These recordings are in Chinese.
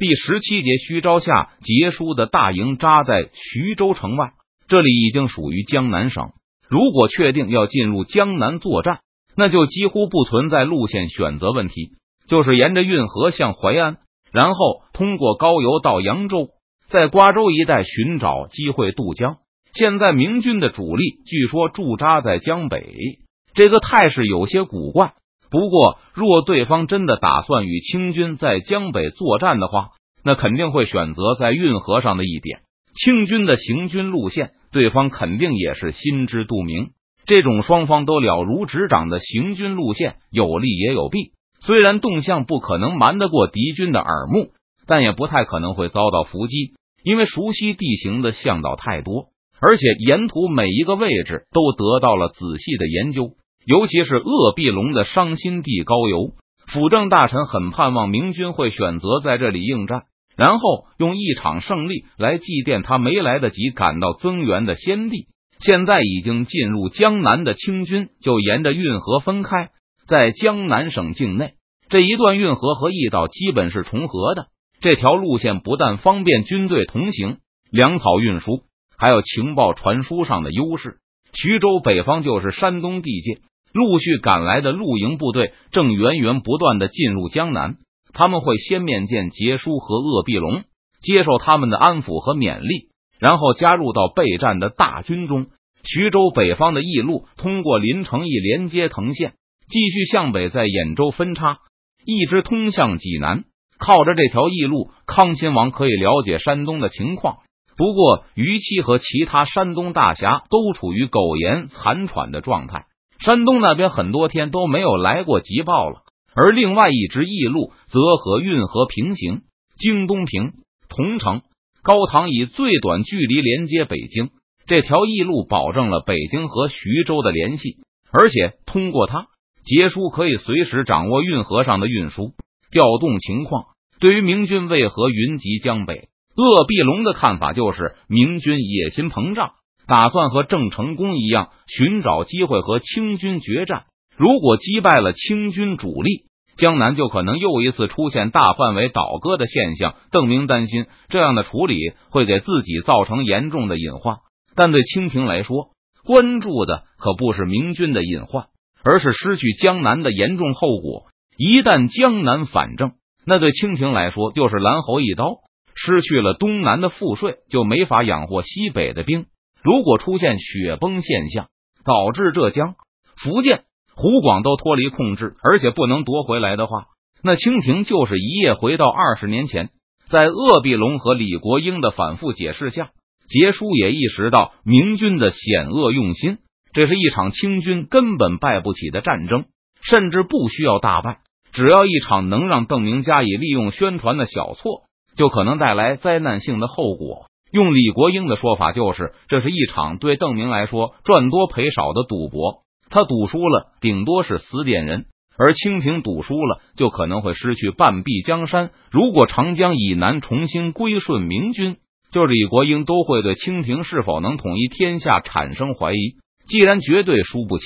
第十七节，徐昭下结书的大营扎在徐州城外，这里已经属于江南省。如果确定要进入江南作战，那就几乎不存在路线选择问题，就是沿着运河向淮安，然后通过高邮到扬州，在瓜州一带寻找机会渡江。现在明军的主力据说驻扎在江北，这个态势有些古怪。不过，若对方真的打算与清军在江北作战的话，那肯定会选择在运河上的一点。清军的行军路线，对方肯定也是心知肚明。这种双方都了如指掌的行军路线，有利也有弊。虽然动向不可能瞒得过敌军的耳目，但也不太可能会遭到伏击，因为熟悉地形的向导太多，而且沿途每一个位置都得到了仔细的研究。尤其是鄂必龙的伤心地高邮，辅政大臣很盼望明军会选择在这里应战，然后用一场胜利来祭奠他没来得及赶到增援的先帝。现在已经进入江南的清军，就沿着运河分开，在江南省境内这一段运河和驿道基本是重合的。这条路线不但方便军队同行、粮草运输，还有情报传输上的优势。徐州北方就是山东地界。陆续赶来的露营部队正源源不断的进入江南，他们会先面见杰叔和鄂必龙，接受他们的安抚和勉励，然后加入到备战的大军中。徐州北方的驿路通过临城驿连接藤县，继续向北，在兖州分叉，一直通向济南。靠着这条驿路，康亲王可以了解山东的情况。不过，于七和其他山东大侠都处于苟延残喘的状态。山东那边很多天都没有来过急报了，而另外一支驿路则和运河平行，京东平、桐城、高唐以最短距离连接北京。这条驿路保证了北京和徐州的联系，而且通过它，杰叔可以随时掌握运河上的运输调动情况。对于明军为何云集江北，鄂必龙的看法就是明军野心膨胀。打算和郑成功一样寻找机会和清军决战。如果击败了清军主力，江南就可能又一次出现大范围倒戈的现象。邓明担心这样的处理会给自己造成严重的隐患，但对清廷来说，关注的可不是明军的隐患，而是失去江南的严重后果。一旦江南反正，那对清廷来说就是蓝喉一刀，失去了东南的赋税，就没法养活西北的兵。如果出现雪崩现象，导致浙江、福建、湖广都脱离控制，而且不能夺回来的话，那清廷就是一夜回到二十年前。在鄂必龙和李国英的反复解释下，杰叔也意识到明军的险恶用心。这是一场清军根本败不起的战争，甚至不需要大败，只要一场能让邓明加以利用宣传的小错，就可能带来灾难性的后果。用李国英的说法，就是这是一场对邓明来说赚多赔少的赌博。他赌输了，顶多是死点人；而清廷赌输了，就可能会失去半壁江山。如果长江以南重新归顺明军，就李国英都会对清廷是否能统一天下产生怀疑。既然绝对输不起，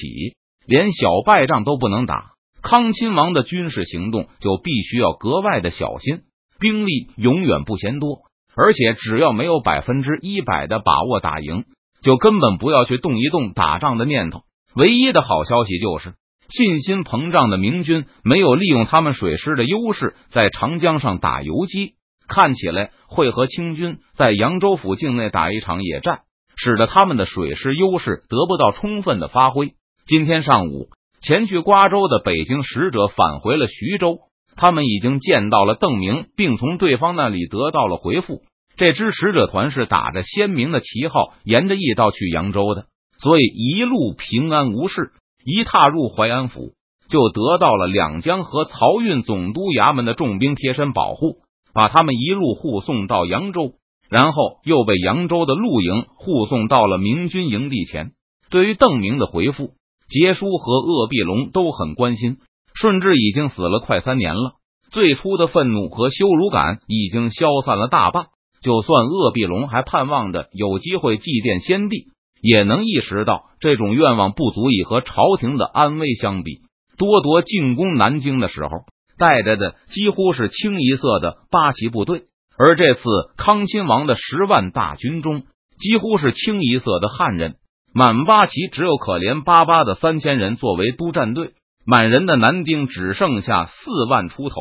连小败仗都不能打，康亲王的军事行动就必须要格外的小心，兵力永远不嫌多。而且只要没有百分之一百的把握打赢，就根本不要去动一动打仗的念头。唯一的好消息就是，信心膨胀的明军没有利用他们水师的优势在长江上打游击，看起来会和清军在扬州府境内打一场野战，使得他们的水师优势得不到充分的发挥。今天上午，前去瓜州的北京使者返回了徐州。他们已经见到了邓明，并从对方那里得到了回复。这支使者团是打着鲜明的旗号，沿着驿道去扬州的，所以一路平安无事。一踏入淮安府，就得到了两江和漕运总督衙门的重兵贴身保护，把他们一路护送到扬州，然后又被扬州的陆营护送到了明军营地前。对于邓明的回复，杰叔和鄂必龙都很关心。顺治已经死了快三年了，最初的愤怒和羞辱感已经消散了大半。就算鄂必龙还盼望着有机会祭奠先帝，也能意识到这种愿望不足以和朝廷的安危相比。多铎进攻南京的时候，带着的几乎是清一色的八旗部队，而这次康亲王的十万大军中，几乎是清一色的汉人。满八旗只有可怜巴巴的三千人作为督战队，满人的男丁只剩下四万出头。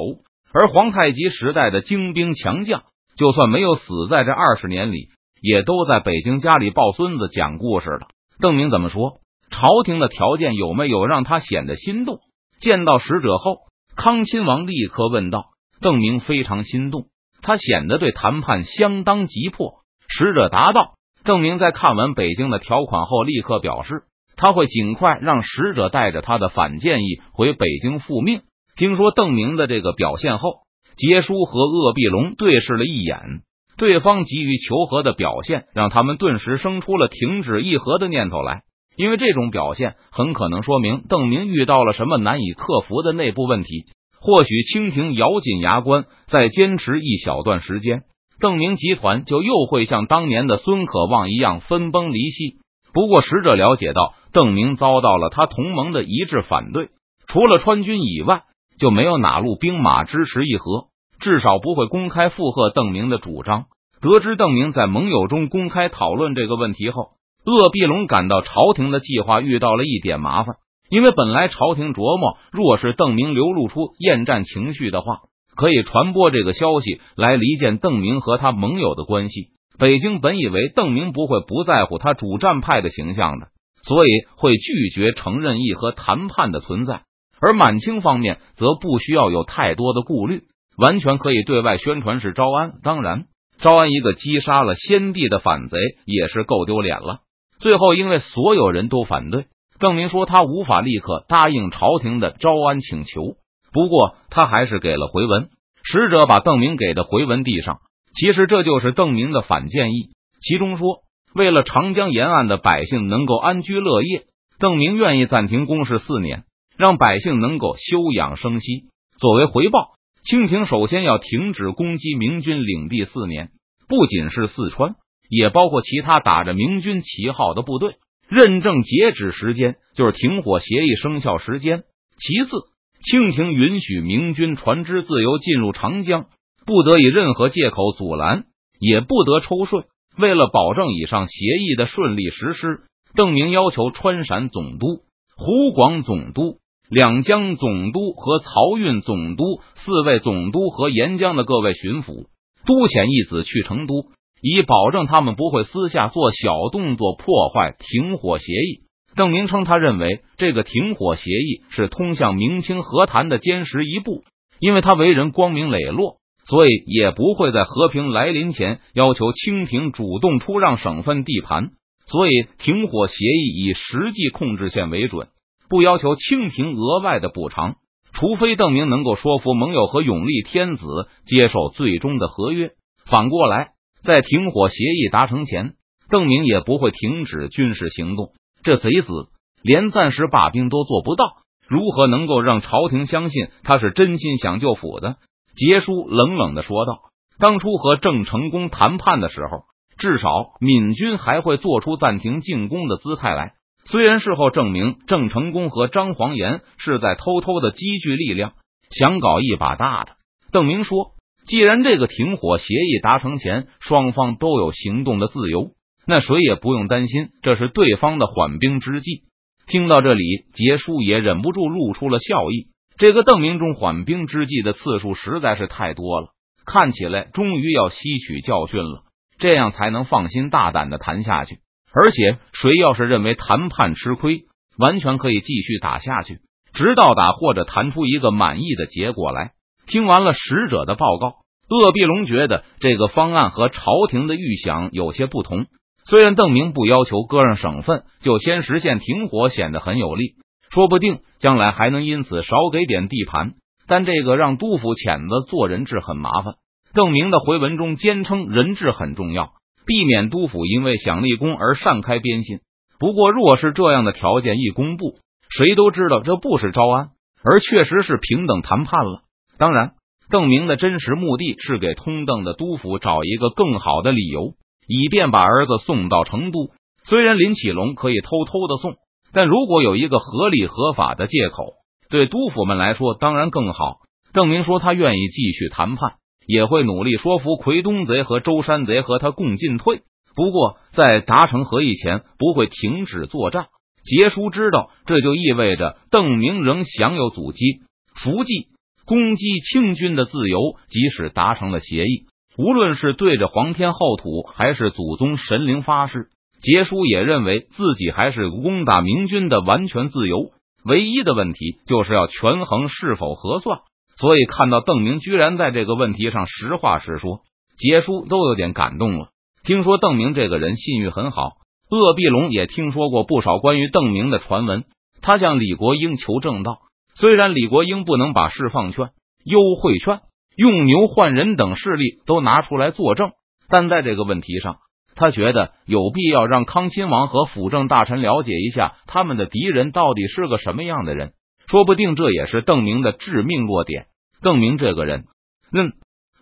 而皇太极时代的精兵强将，就算没有死在这二十年里，也都在北京家里抱孙子讲故事了。邓明怎么说？朝廷的条件有没有让他显得心动？见到使者后，康亲王立刻问道。邓明非常心动，他显得对谈判相当急迫。使者答道。邓明在看完北京的条款后，立刻表示他会尽快让使者带着他的反建议回北京复命。听说邓明的这个表现后，杰叔和鄂必龙对视了一眼，对方急于求和的表现让他们顿时生出了停止议和的念头来。因为这种表现很可能说明邓明遇到了什么难以克服的内部问题。或许清廷咬紧牙关，再坚持一小段时间。邓明集团就又会像当年的孙可望一样分崩离析。不过，使者了解到邓明遭到了他同盟的一致反对，除了川军以外，就没有哪路兵马支持议和，至少不会公开附和邓明的主张。得知邓明在盟友中公开讨论这个问题后，鄂必龙感到朝廷的计划遇到了一点麻烦，因为本来朝廷琢磨，若是邓明流露出厌战情绪的话。可以传播这个消息来离间邓明和他盟友的关系。北京本以为邓明不会不在乎他主战派的形象的，所以会拒绝承认议和谈判的存在。而满清方面则不需要有太多的顾虑，完全可以对外宣传是招安。当然，招安一个击杀了先帝的反贼也是够丢脸了。最后，因为所有人都反对，邓明说他无法立刻答应朝廷的招安请求。不过，他还是给了回文。使者把邓明给的回文递上，其实这就是邓明的反建议。其中说，为了长江沿岸的百姓能够安居乐业，邓明愿意暂停攻势四年，让百姓能够休养生息。作为回报，清廷首先要停止攻击明军领地四年，不仅是四川，也包括其他打着明军旗号的部队。认证截止时间就是停火协议生效时间。其次。清廷允许明军船只自由进入长江，不得以任何借口阻拦，也不得抽税。为了保证以上协议的顺利实施，邓明要求川陕总督、湖广总督、两江总督和漕运总督四位总督和沿江的各位巡抚都遣一子去成都，以保证他们不会私下做小动作破坏停火协议。邓明称，他认为这个停火协议是通向明清和谈的坚实一步，因为他为人光明磊落，所以也不会在和平来临前要求清廷主动出让省份地盘。所以，停火协议以实际控制线为准，不要求清廷额外的补偿，除非邓明能够说服盟友和永历天子接受最终的合约。反过来，在停火协议达成前，邓明也不会停止军事行动。这贼子连暂时罢兵都做不到，如何能够让朝廷相信他是真心想救府的？杰叔冷冷的说道：“当初和郑成功谈判的时候，至少闽军还会做出暂停进攻的姿态来。虽然事后证明郑成功和张煌言是在偷偷的积聚力量，想搞一把大的。”邓明说：“既然这个停火协议达成前，双方都有行动的自由。”那谁也不用担心，这是对方的缓兵之计。听到这里，杰叔也忍不住露出了笑意。这个邓明中缓兵之计的次数实在是太多了，看起来终于要吸取教训了，这样才能放心大胆的谈下去。而且，谁要是认为谈判吃亏，完全可以继续打下去，直到打或者谈出一个满意的结果来。听完了使者的报告，鄂必龙觉得这个方案和朝廷的预想有些不同。虽然邓明不要求割让省份就先实现停火显得很有利，说不定将来还能因此少给点地盘，但这个让督府遣子做人质很麻烦。邓明的回文中坚称人质很重要，避免督府因为想立功而擅开边心。不过，若是这样的条件一公布，谁都知道这不是招安，而确实是平等谈判了。当然，邓明的真实目的是给通邓的督府找一个更好的理由。以便把儿子送到成都。虽然林启龙可以偷偷的送，但如果有一个合理合法的借口，对督府们来说当然更好。邓明说他愿意继续谈判，也会努力说服奎东贼和舟山贼和他共进退。不过，在达成合议前，不会停止作战。杰叔知道，这就意味着邓明仍享有阻击、伏击、攻击清军的自由。即使达成了协议，无论是对着皇天后土，还是祖宗神灵发誓，杰叔也认为自己还是攻打明军的完全自由。唯一的问题就是要权衡是否合算。所以，看到邓明居然在这个问题上实话实说，杰叔都有点感动了。听说邓明这个人信誉很好。鄂必龙也听说过不少关于邓明的传闻，他向李国英求正道。虽然李国英不能把释放券、优惠券、用牛换人等势力都拿出来作证，但在这个问题上，他觉得有必要让康亲王和辅政大臣了解一下他们的敌人到底是个什么样的人。说不定这也是邓明的致命弱点。邓明这个人，嗯，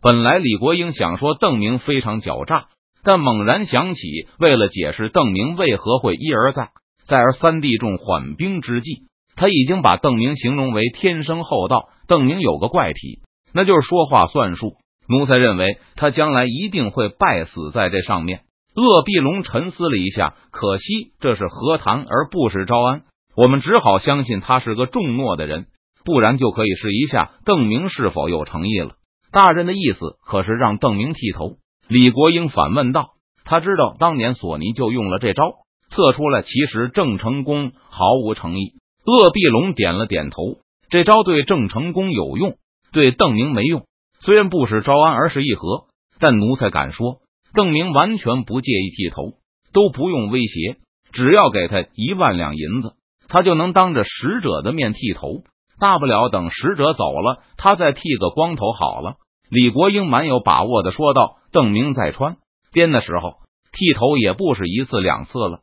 本来李国英想说邓明非常狡诈。但猛然想起，为了解释邓明为何会一而再、再而三地中缓兵之计，他已经把邓明形容为天生厚道。邓明有个怪癖，那就是说话算数。奴才认为他将来一定会败死在这上面。鄂必龙沉思了一下，可惜这是和谈而不是招安，我们只好相信他是个重诺的人，不然就可以试一下邓明是否有诚意了。大人的意思可是让邓明剃头？李国英反问道：“他知道当年索尼就用了这招，测出来其实郑成功毫无诚意。”鄂必龙点了点头，这招对郑成功有用，对邓明没用。虽然不是招安，而是议和，但奴才敢说，邓明完全不介意剃头，都不用威胁，只要给他一万两银子，他就能当着使者的面剃头。大不了等使者走了，他再剃个光头好了。李国英蛮有把握的说道：“邓明在穿边的时候，剃头也不是一次两次了。